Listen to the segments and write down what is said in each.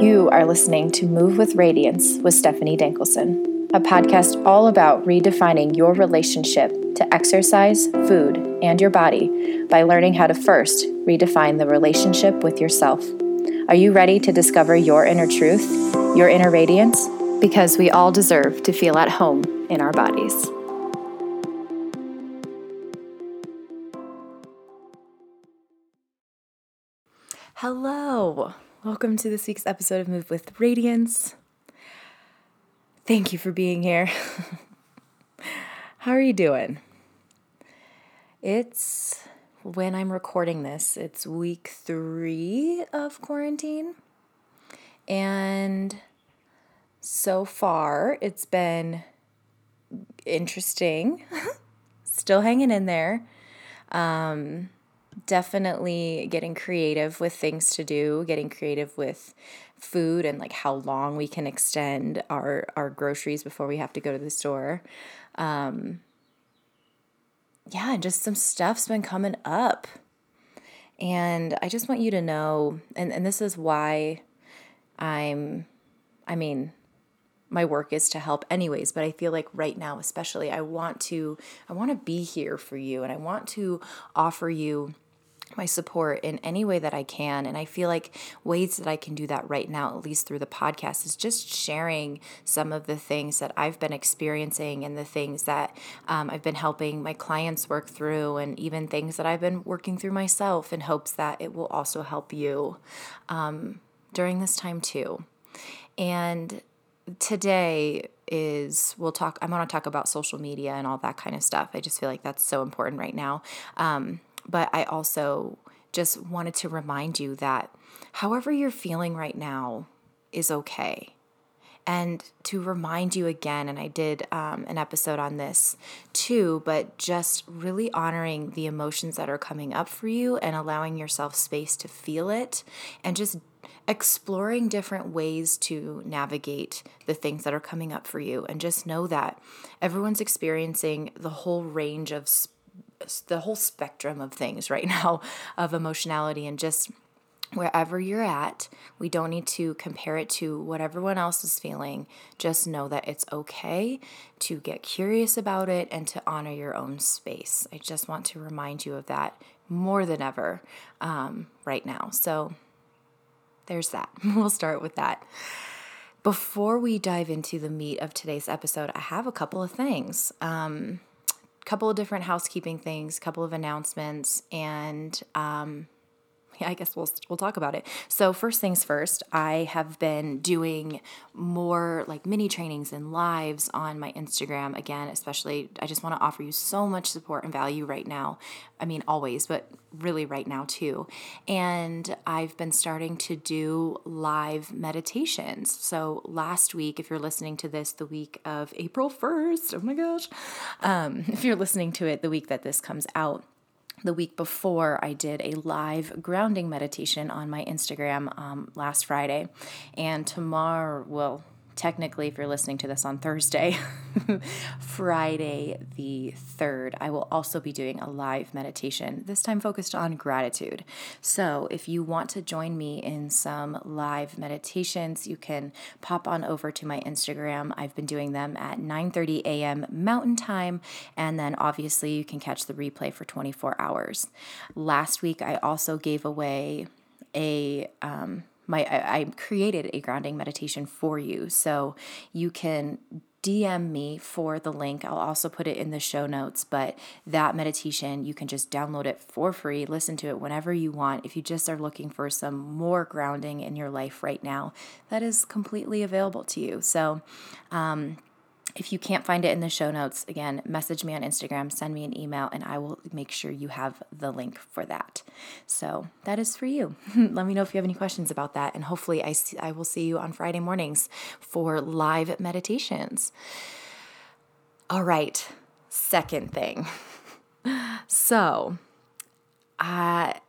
You are listening to Move with Radiance with Stephanie Dankelson, a podcast all about redefining your relationship to exercise, food, and your body by learning how to first redefine the relationship with yourself. Are you ready to discover your inner truth, your inner radiance? Because we all deserve to feel at home in our bodies. Hello. Welcome to this week's episode of Move with Radiance. Thank you for being here. How are you doing? It's when I'm recording this, it's week three of quarantine. And so far, it's been interesting. Still hanging in there. Um, definitely getting creative with things to do, getting creative with food and like how long we can extend our our groceries before we have to go to the store. Um, yeah, and just some stuff's been coming up. And I just want you to know, and, and this is why I'm, I mean, my work is to help anyways but i feel like right now especially i want to i want to be here for you and i want to offer you my support in any way that I can. And I feel like ways that I can do that right now, at least through the podcast, is just sharing some of the things that I've been experiencing and the things that um, I've been helping my clients work through, and even things that I've been working through myself in hopes that it will also help you um, during this time too. And today is we'll talk i'm going to talk about social media and all that kind of stuff i just feel like that's so important right now um, but I also just wanted to remind you that however you're feeling right now is okay. And to remind you again, and I did um, an episode on this too, but just really honoring the emotions that are coming up for you and allowing yourself space to feel it and just exploring different ways to navigate the things that are coming up for you. And just know that everyone's experiencing the whole range of the whole spectrum of things right now of emotionality and just wherever you're at, we don't need to compare it to what everyone else is feeling. Just know that it's okay to get curious about it and to honor your own space. I just want to remind you of that more than ever um, right now. So there's that. we'll start with that. Before we dive into the meat of today's episode, I have a couple of things. Um, couple of different housekeeping things, couple of announcements, and um, yeah, I guess we'll we'll talk about it. So first things first, I have been doing more like mini trainings and lives on my Instagram again, especially I just want to offer you so much support and value right now. I mean always, but really right now too. And I've been starting to do live meditations. So last week, if you're listening to this the week of April 1st, oh my gosh. Um, if you're listening to it the week that this comes out, the week before, I did a live grounding meditation on my Instagram um, last Friday. And tomorrow, well, technically, if you're listening to this on Thursday, Friday the 3rd, I will also be doing a live meditation, this time focused on gratitude. So, if you want to join me in some live meditations, you can pop on over to my Instagram. I've been doing them at 9:30 a.m. Mountain Time, and then obviously you can catch the replay for 24 hours. Last week, I also gave away a um, my I, I created a grounding meditation for you so you can DM me for the link. I'll also put it in the show notes, but that meditation, you can just download it for free, listen to it whenever you want. If you just are looking for some more grounding in your life right now, that is completely available to you. So, um, if you can't find it in the show notes, again, message me on Instagram, send me an email, and I will make sure you have the link for that. So that is for you. Let me know if you have any questions about that, and hopefully, I, see, I will see you on Friday mornings for live meditations. All right, second thing. so, I.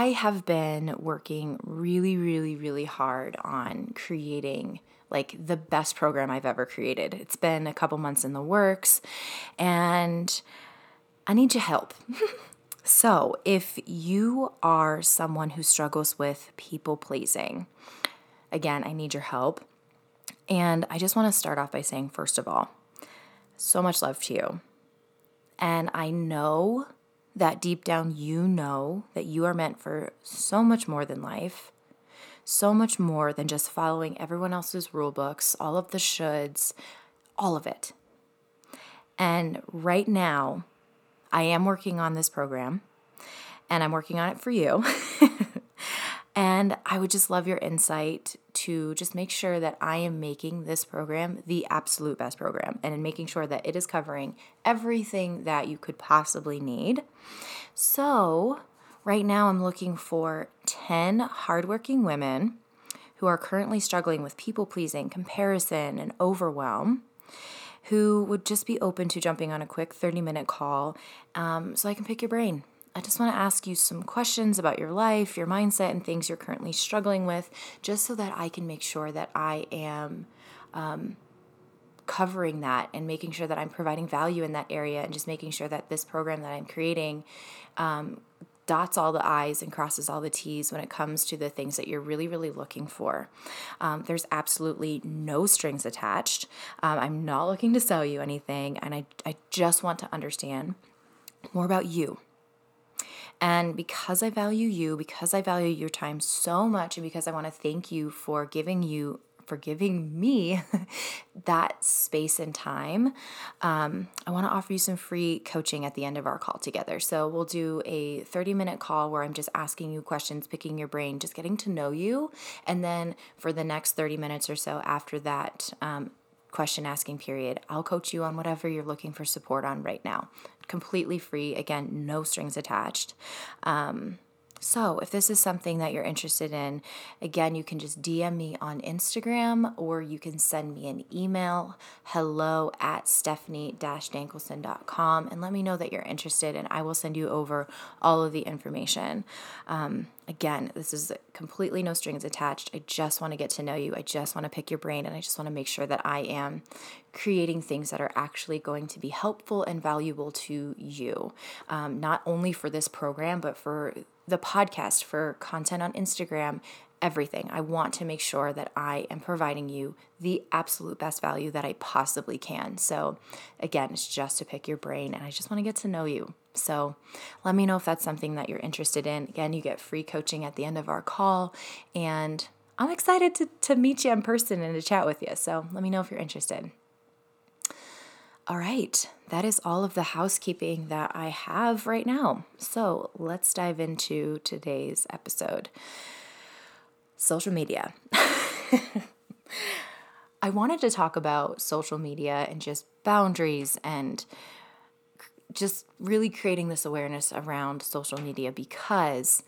I have been working really, really, really hard on creating like the best program I've ever created. It's been a couple months in the works and I need your help. so, if you are someone who struggles with people pleasing, again, I need your help. And I just want to start off by saying, first of all, so much love to you. And I know that deep down you know that you are meant for so much more than life, so much more than just following everyone else's rule books, all of the shoulds, all of it. And right now, I am working on this program and I'm working on it for you. and I would just love your insight to just make sure that I am making this program the absolute best program and in making sure that it is covering everything that you could possibly need. So, right now I'm looking for 10 hardworking women who are currently struggling with people pleasing, comparison, and overwhelm who would just be open to jumping on a quick 30 minute call um, so I can pick your brain. I just want to ask you some questions about your life, your mindset, and things you're currently struggling with, just so that I can make sure that I am um, covering that and making sure that I'm providing value in that area and just making sure that this program that I'm creating um, dots all the I's and crosses all the T's when it comes to the things that you're really, really looking for. Um, there's absolutely no strings attached. Um, I'm not looking to sell you anything, and I, I just want to understand more about you. And because I value you, because I value your time so much, and because I want to thank you for giving you for giving me that space and time. Um, I want to offer you some free coaching at the end of our call together. So we'll do a 30 minute call where I'm just asking you questions, picking your brain, just getting to know you. And then for the next 30 minutes or so after that, um, question asking period. I'll coach you on whatever you're looking for support on right now. Completely free. Again, no strings attached. Um, so, if this is something that you're interested in, again, you can just DM me on Instagram or you can send me an email hello at stephanie dankelson.com and let me know that you're interested, and I will send you over all of the information. Um, again, this is completely no strings attached. I just want to get to know you. I just want to pick your brain, and I just want to make sure that I am creating things that are actually going to be helpful and valuable to you, um, not only for this program, but for the podcast, for content on Instagram, everything. I want to make sure that I am providing you the absolute best value that I possibly can. So, again, it's just to pick your brain and I just want to get to know you. So, let me know if that's something that you're interested in. Again, you get free coaching at the end of our call, and I'm excited to, to meet you in person and to chat with you. So, let me know if you're interested. All right, that is all of the housekeeping that I have right now. So let's dive into today's episode social media. I wanted to talk about social media and just boundaries and just really creating this awareness around social media because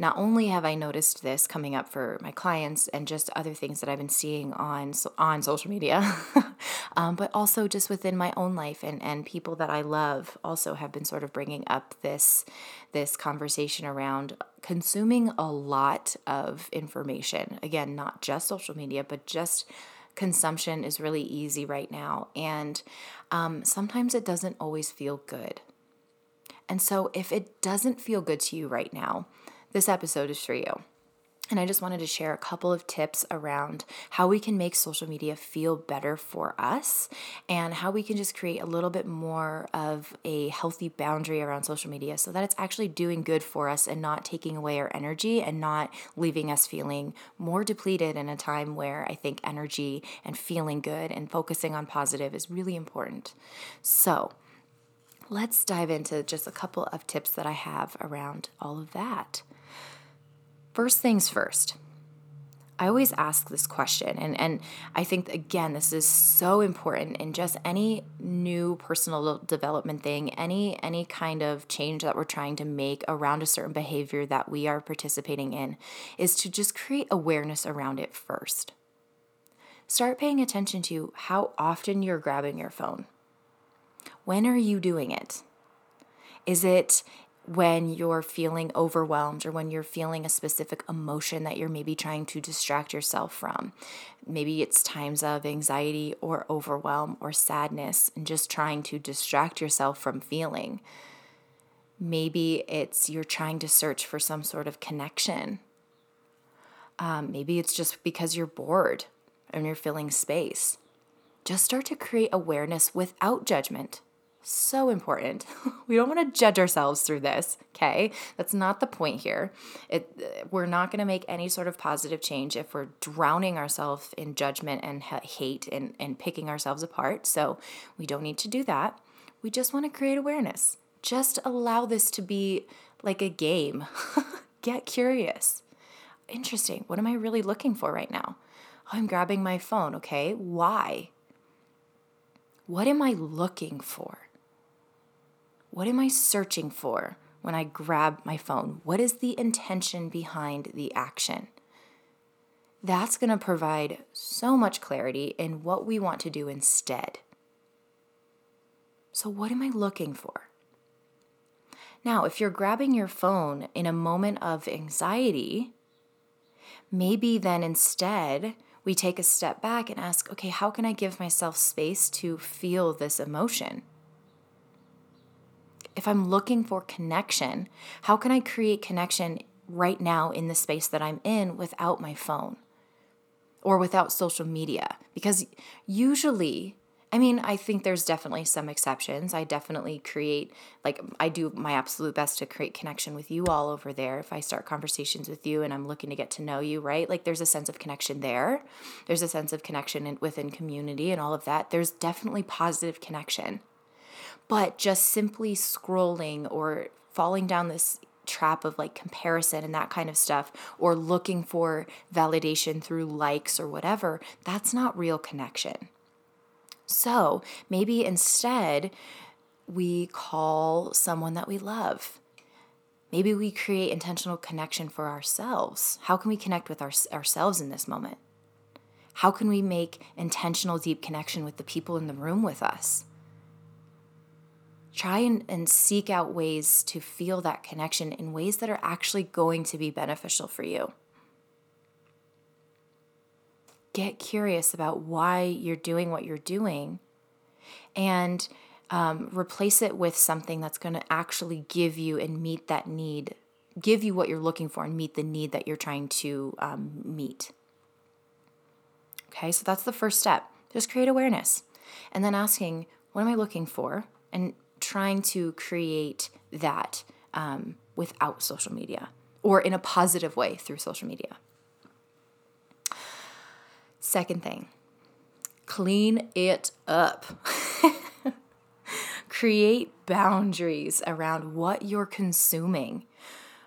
not only have I noticed this coming up for my clients and just other things that I've been seeing on on social media, um, but also just within my own life and and people that I love also have been sort of bringing up this this conversation around consuming a lot of information. Again, not just social media, but just consumption is really easy right now, and um, sometimes it doesn't always feel good. And so, if it doesn't feel good to you right now, this episode is for you. And I just wanted to share a couple of tips around how we can make social media feel better for us and how we can just create a little bit more of a healthy boundary around social media so that it's actually doing good for us and not taking away our energy and not leaving us feeling more depleted in a time where I think energy and feeling good and focusing on positive is really important. So, let's dive into just a couple of tips that I have around all of that. First things first. I always ask this question, and, and I think, again, this is so important in just any new personal development thing, any, any kind of change that we're trying to make around a certain behavior that we are participating in, is to just create awareness around it first. Start paying attention to how often you're grabbing your phone. When are you doing it? Is it when you're feeling overwhelmed or when you're feeling a specific emotion that you're maybe trying to distract yourself from. Maybe it's times of anxiety or overwhelm or sadness and just trying to distract yourself from feeling. Maybe it's you're trying to search for some sort of connection. Um, maybe it's just because you're bored and you're filling space. Just start to create awareness without judgment. So important. we don't want to judge ourselves through this, okay? That's not the point here. It, we're not going to make any sort of positive change if we're drowning ourselves in judgment and hate and, and picking ourselves apart. So we don't need to do that. We just want to create awareness. Just allow this to be like a game. Get curious. Interesting. What am I really looking for right now? Oh, I'm grabbing my phone. Okay. Why? What am I looking for? What am I searching for when I grab my phone? What is the intention behind the action? That's going to provide so much clarity in what we want to do instead. So, what am I looking for? Now, if you're grabbing your phone in a moment of anxiety, maybe then instead we take a step back and ask, okay, how can I give myself space to feel this emotion? If I'm looking for connection, how can I create connection right now in the space that I'm in without my phone or without social media? Because usually I mean, I think there's definitely some exceptions. I definitely create, like, I do my absolute best to create connection with you all over there. If I start conversations with you and I'm looking to get to know you, right? Like, there's a sense of connection there. There's a sense of connection in, within community and all of that. There's definitely positive connection. But just simply scrolling or falling down this trap of like comparison and that kind of stuff, or looking for validation through likes or whatever, that's not real connection. So maybe instead we call someone that we love. Maybe we create intentional connection for ourselves. How can we connect with our, ourselves in this moment? How can we make intentional, deep connection with the people in the room with us? Try and, and seek out ways to feel that connection in ways that are actually going to be beneficial for you get curious about why you're doing what you're doing and um, replace it with something that's going to actually give you and meet that need, give you what you're looking for and meet the need that you're trying to um, meet. Okay, so that's the first step. Just create awareness. And then asking, what am I looking for? And trying to create that um, without social media or in a positive way through social media. Second thing, clean it up. Create boundaries around what you're consuming.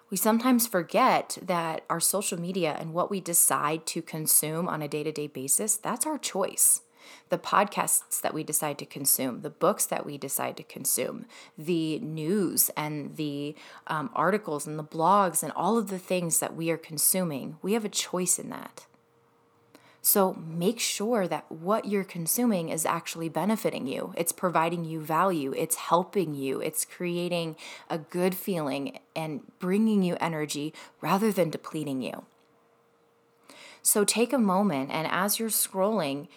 We sometimes forget that our social media and what we decide to consume on a day to day basis, that's our choice. The podcasts that we decide to consume, the books that we decide to consume, the news and the um, articles and the blogs and all of the things that we are consuming, we have a choice in that. So make sure that what you're consuming is actually benefiting you. It's providing you value, it's helping you, it's creating a good feeling and bringing you energy rather than depleting you. So take a moment and as you're scrolling,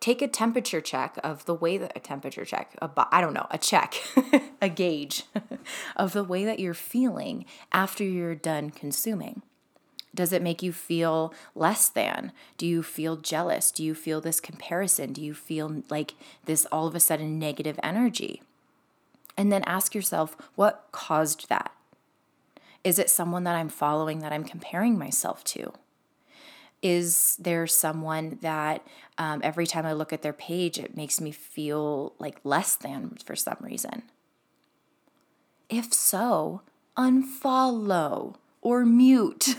take a temperature check of the way that a temperature check, a, I don't know, a check, a gauge of the way that you're feeling after you're done consuming. Does it make you feel less than? Do you feel jealous? Do you feel this comparison? Do you feel like this all of a sudden negative energy? And then ask yourself, what caused that? Is it someone that I'm following that I'm comparing myself to? Is there someone that um, every time I look at their page, it makes me feel like less than for some reason? If so, unfollow or mute.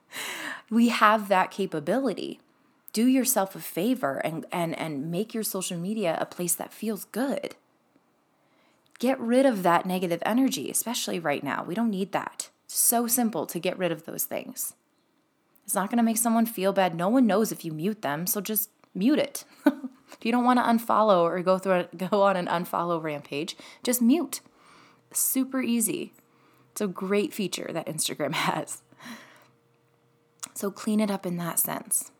we have that capability. Do yourself a favor and, and, and make your social media a place that feels good. Get rid of that negative energy, especially right now. We don't need that. So simple to get rid of those things. It's not going to make someone feel bad. No one knows if you mute them, so just mute it. if you don't want to unfollow or go through a, go on an unfollow rampage, just mute. Super easy. It's a great feature that Instagram has. So clean it up in that sense.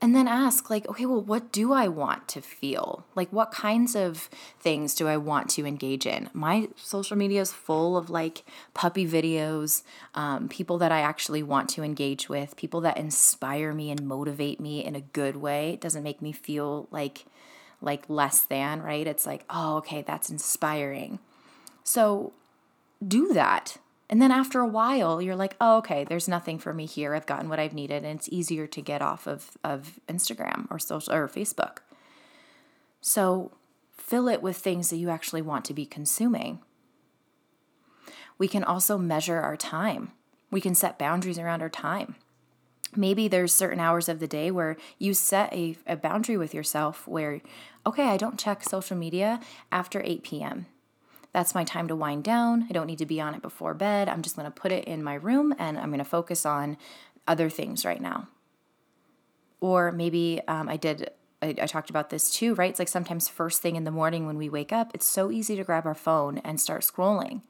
And then ask like okay well what do i want to feel? Like what kinds of things do i want to engage in? My social media is full of like puppy videos um, people that i actually want to engage with people that inspire me and motivate me in a good way. It doesn't make me feel like like less than right? It's like oh okay that's inspiring. So do that and then after a while, you're like, oh, okay, there's nothing for me here. I've gotten what I've needed, and it's easier to get off of, of Instagram or social or Facebook. So fill it with things that you actually want to be consuming. We can also measure our time. We can set boundaries around our time. Maybe there's certain hours of the day where you set a, a boundary with yourself where, okay, I don't check social media after 8 p.m. That's my time to wind down. I don't need to be on it before bed. I'm just going to put it in my room and I'm going to focus on other things right now. Or maybe um, I did, I, I talked about this too, right? It's like sometimes first thing in the morning when we wake up, it's so easy to grab our phone and start scrolling.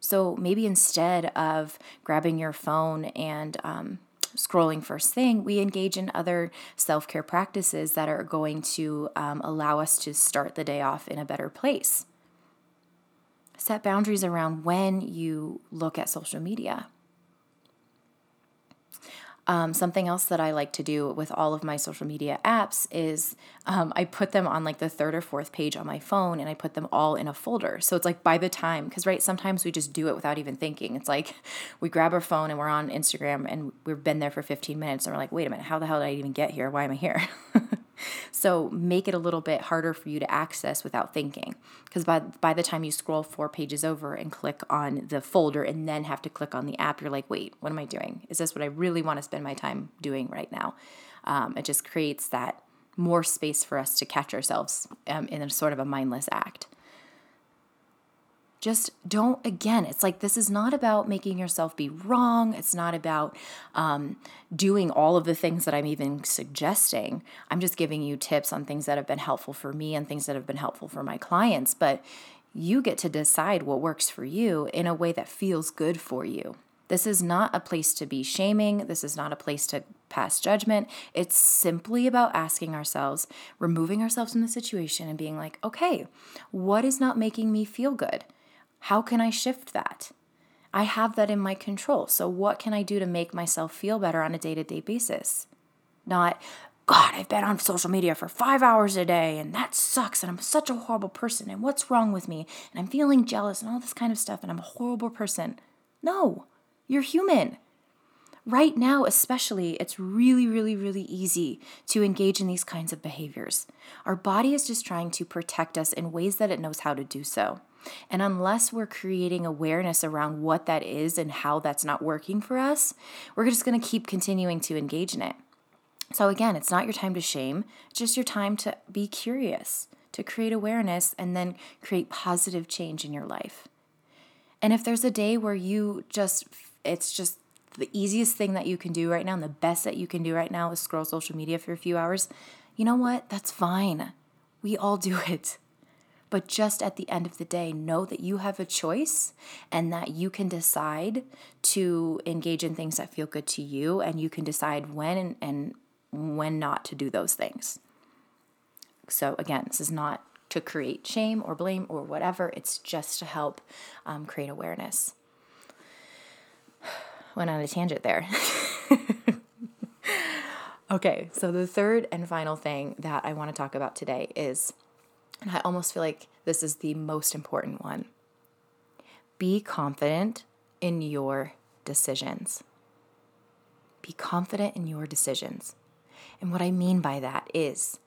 So maybe instead of grabbing your phone and um, scrolling first thing, we engage in other self care practices that are going to um, allow us to start the day off in a better place. Set boundaries around when you look at social media. Um, something else that I like to do with all of my social media apps is um, I put them on like the third or fourth page on my phone and I put them all in a folder. So it's like by the time, because right, sometimes we just do it without even thinking. It's like we grab our phone and we're on Instagram and we've been there for 15 minutes and we're like, wait a minute, how the hell did I even get here? Why am I here? So make it a little bit harder for you to access without thinking. Because by, by the time you scroll four pages over and click on the folder and then have to click on the app, you're like, wait, what am I doing? Is this what I really want to spend my time doing right now? Um, it just creates that more space for us to catch ourselves um, in a sort of a mindless act just don't again it's like this is not about making yourself be wrong it's not about um, doing all of the things that i'm even suggesting i'm just giving you tips on things that have been helpful for me and things that have been helpful for my clients but you get to decide what works for you in a way that feels good for you this is not a place to be shaming. This is not a place to pass judgment. It's simply about asking ourselves, removing ourselves from the situation, and being like, okay, what is not making me feel good? How can I shift that? I have that in my control. So, what can I do to make myself feel better on a day to day basis? Not, God, I've been on social media for five hours a day and that sucks and I'm such a horrible person and what's wrong with me and I'm feeling jealous and all this kind of stuff and I'm a horrible person. No, you're human. Right now, especially, it's really, really, really easy to engage in these kinds of behaviors. Our body is just trying to protect us in ways that it knows how to do so. And unless we're creating awareness around what that is and how that's not working for us, we're just going to keep continuing to engage in it. So, again, it's not your time to shame, it's just your time to be curious, to create awareness, and then create positive change in your life. And if there's a day where you just, it's just the easiest thing that you can do right now and the best that you can do right now is scroll social media for a few hours, you know what? That's fine. We all do it. But just at the end of the day, know that you have a choice and that you can decide to engage in things that feel good to you and you can decide when and, when not to do those things. So, again, this is not to create shame or blame or whatever, it's just to help um, create awareness. Went on a tangent there. okay, so the third and final thing that I want to talk about today is and I almost feel like this is the most important one. Be confident in your decisions. Be confident in your decisions. And what I mean by that is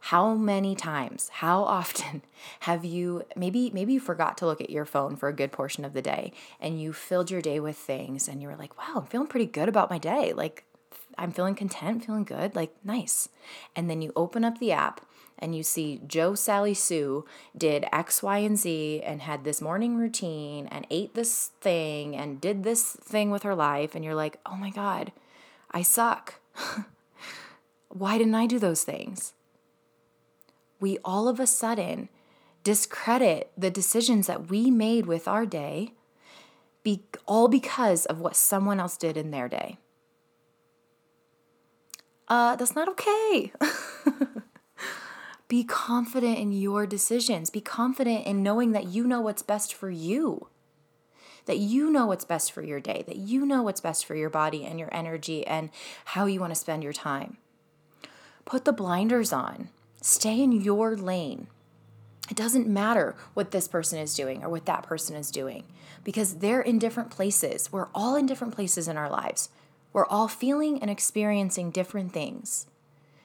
how many times, how often have you maybe maybe you forgot to look at your phone for a good portion of the day and you filled your day with things and you were like, "Wow, I'm feeling pretty good about my day." Like I'm feeling content, feeling good, like nice. And then you open up the app and you see Joe, Sally, Sue did X, Y, and Z and had this morning routine and ate this thing and did this thing with her life, and you're like, oh my God, I suck. Why didn't I do those things? We all of a sudden discredit the decisions that we made with our day, be, all because of what someone else did in their day. uh, that's not okay. Be confident in your decisions. Be confident in knowing that you know what's best for you. That you know what's best for your day, that you know what's best for your body and your energy and how you want to spend your time. Put the blinders on. Stay in your lane. It doesn't matter what this person is doing or what that person is doing because they're in different places. We're all in different places in our lives. We're all feeling and experiencing different things.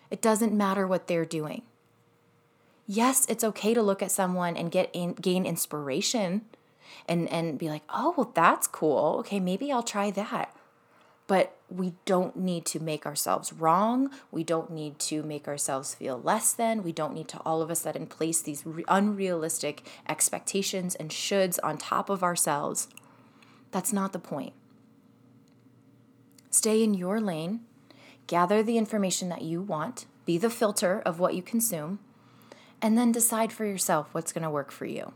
It doesn't matter what they're doing. Yes, it's okay to look at someone and get in, gain inspiration and and be like, "Oh, well that's cool. Okay, maybe I'll try that." But we don't need to make ourselves wrong. We don't need to make ourselves feel less than. We don't need to all of a sudden place these re- unrealistic expectations and shoulds on top of ourselves. That's not the point. Stay in your lane, gather the information that you want, be the filter of what you consume, and then decide for yourself what's going to work for you.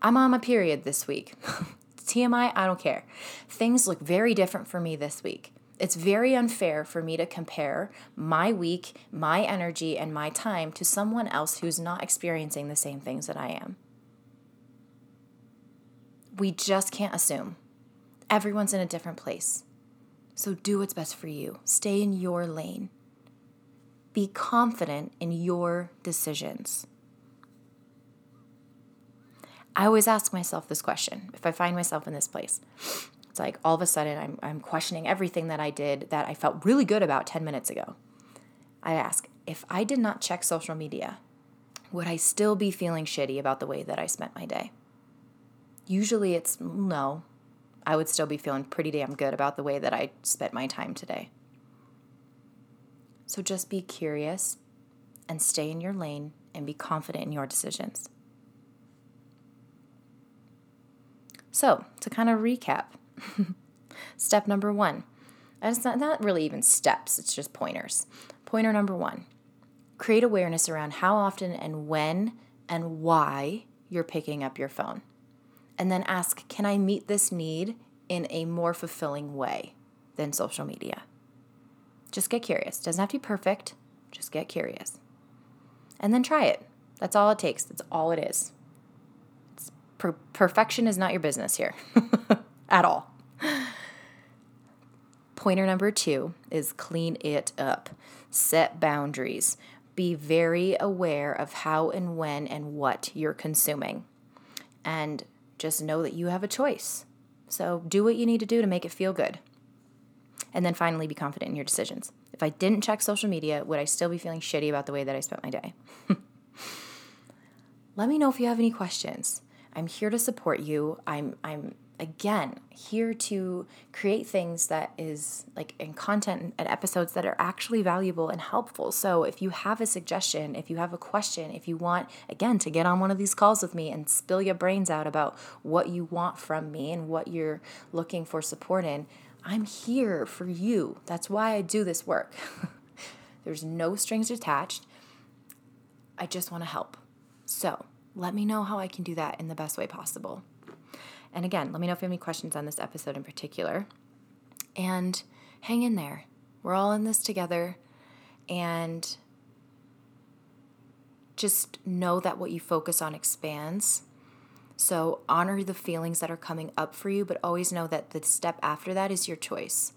I'm on my period this week. TMI, I don't care. Things look very different for me this week. It's very unfair for me to compare my week, my energy, and my time to someone else who's not experiencing the same things that I am. We just can't assume. Everyone's in a different place. So do what's best for you. Stay in your lane. Be confident in your decisions. I always ask myself this question if I find myself in this place. It's like all of a sudden I'm, I'm questioning everything that I did that I felt really good about 10 minutes ago. I ask, if I did not check social media, would I still be feeling shitty about the way that I spent my day? Usually it's no, I would still be feeling pretty damn good about the way that I spent my time today. So just be curious and stay in your lane and be confident in your decisions. So, to kind of recap, step number one, and it's not, not really even steps, it's just pointers. Pointer number one create awareness around how often and when and why you're picking up your phone and then ask, can I meet this need in a more fulfilling way than social media? Just get curious. Doesn't have to be perfect, just get curious. And then try it. That's all it takes. That's all it is. Per- perfection is not your business here at all. Pointer number two is clean it up, set boundaries, be very aware of how and when and what you're consuming. And just know that you have a choice. So do what you need to do to make it feel good. And then finally, be confident in your decisions. If I didn't check social media, would I still be feeling shitty about the way that I spent my day? Let me know if you have any questions. I'm here to support you. I'm I'm again here to create things that is like in content and episodes that are actually valuable and helpful. So if you have a suggestion, if you have a question, if you want again to get on one of these calls with me and spill your brains out about what you want from me and what you're looking for support in, I'm here for you. That's why I do this work. There's no strings attached. I just want to help. So, let me know how I can do that in the best way possible. And again, let me know if you have any questions on this episode in particular. And hang in there. We're all in this together. And just know that what you focus on expands. So honor the feelings that are coming up for you, but always know that the step after that is your choice.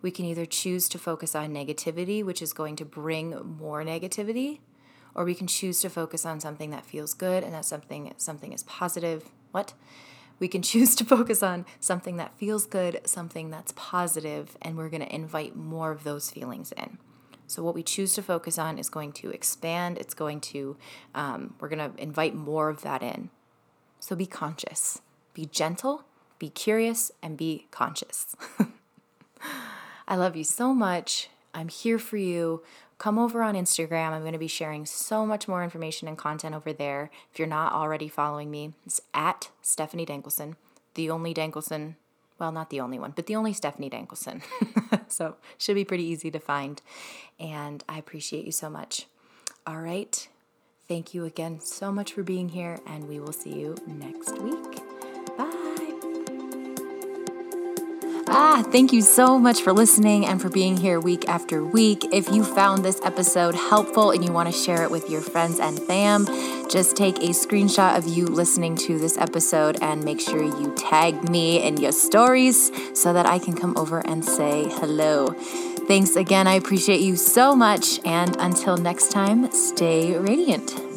We can either choose to focus on negativity, which is going to bring more negativity, or we can choose to focus on something that feels good and that something something is positive. What? We can choose to focus on something that feels good, something that's positive, and we're going to invite more of those feelings in. So what we choose to focus on is going to expand. It's going to um, we're going to invite more of that in. So be conscious, be gentle, be curious, and be conscious. I love you so much. I'm here for you. Come over on Instagram. I'm going to be sharing so much more information and content over there. If you're not already following me, it's at Stephanie Dankelson, the only Dankelson. Well, not the only one, but the only Stephanie Dankelson. so should be pretty easy to find. And I appreciate you so much. All right. Thank you again so much for being here, and we will see you next week. Bye. Ah, thank you so much for listening and for being here week after week. If you found this episode helpful and you want to share it with your friends and fam, just take a screenshot of you listening to this episode and make sure you tag me in your stories so that I can come over and say hello. Thanks again. I appreciate you so much. And until next time, stay radiant.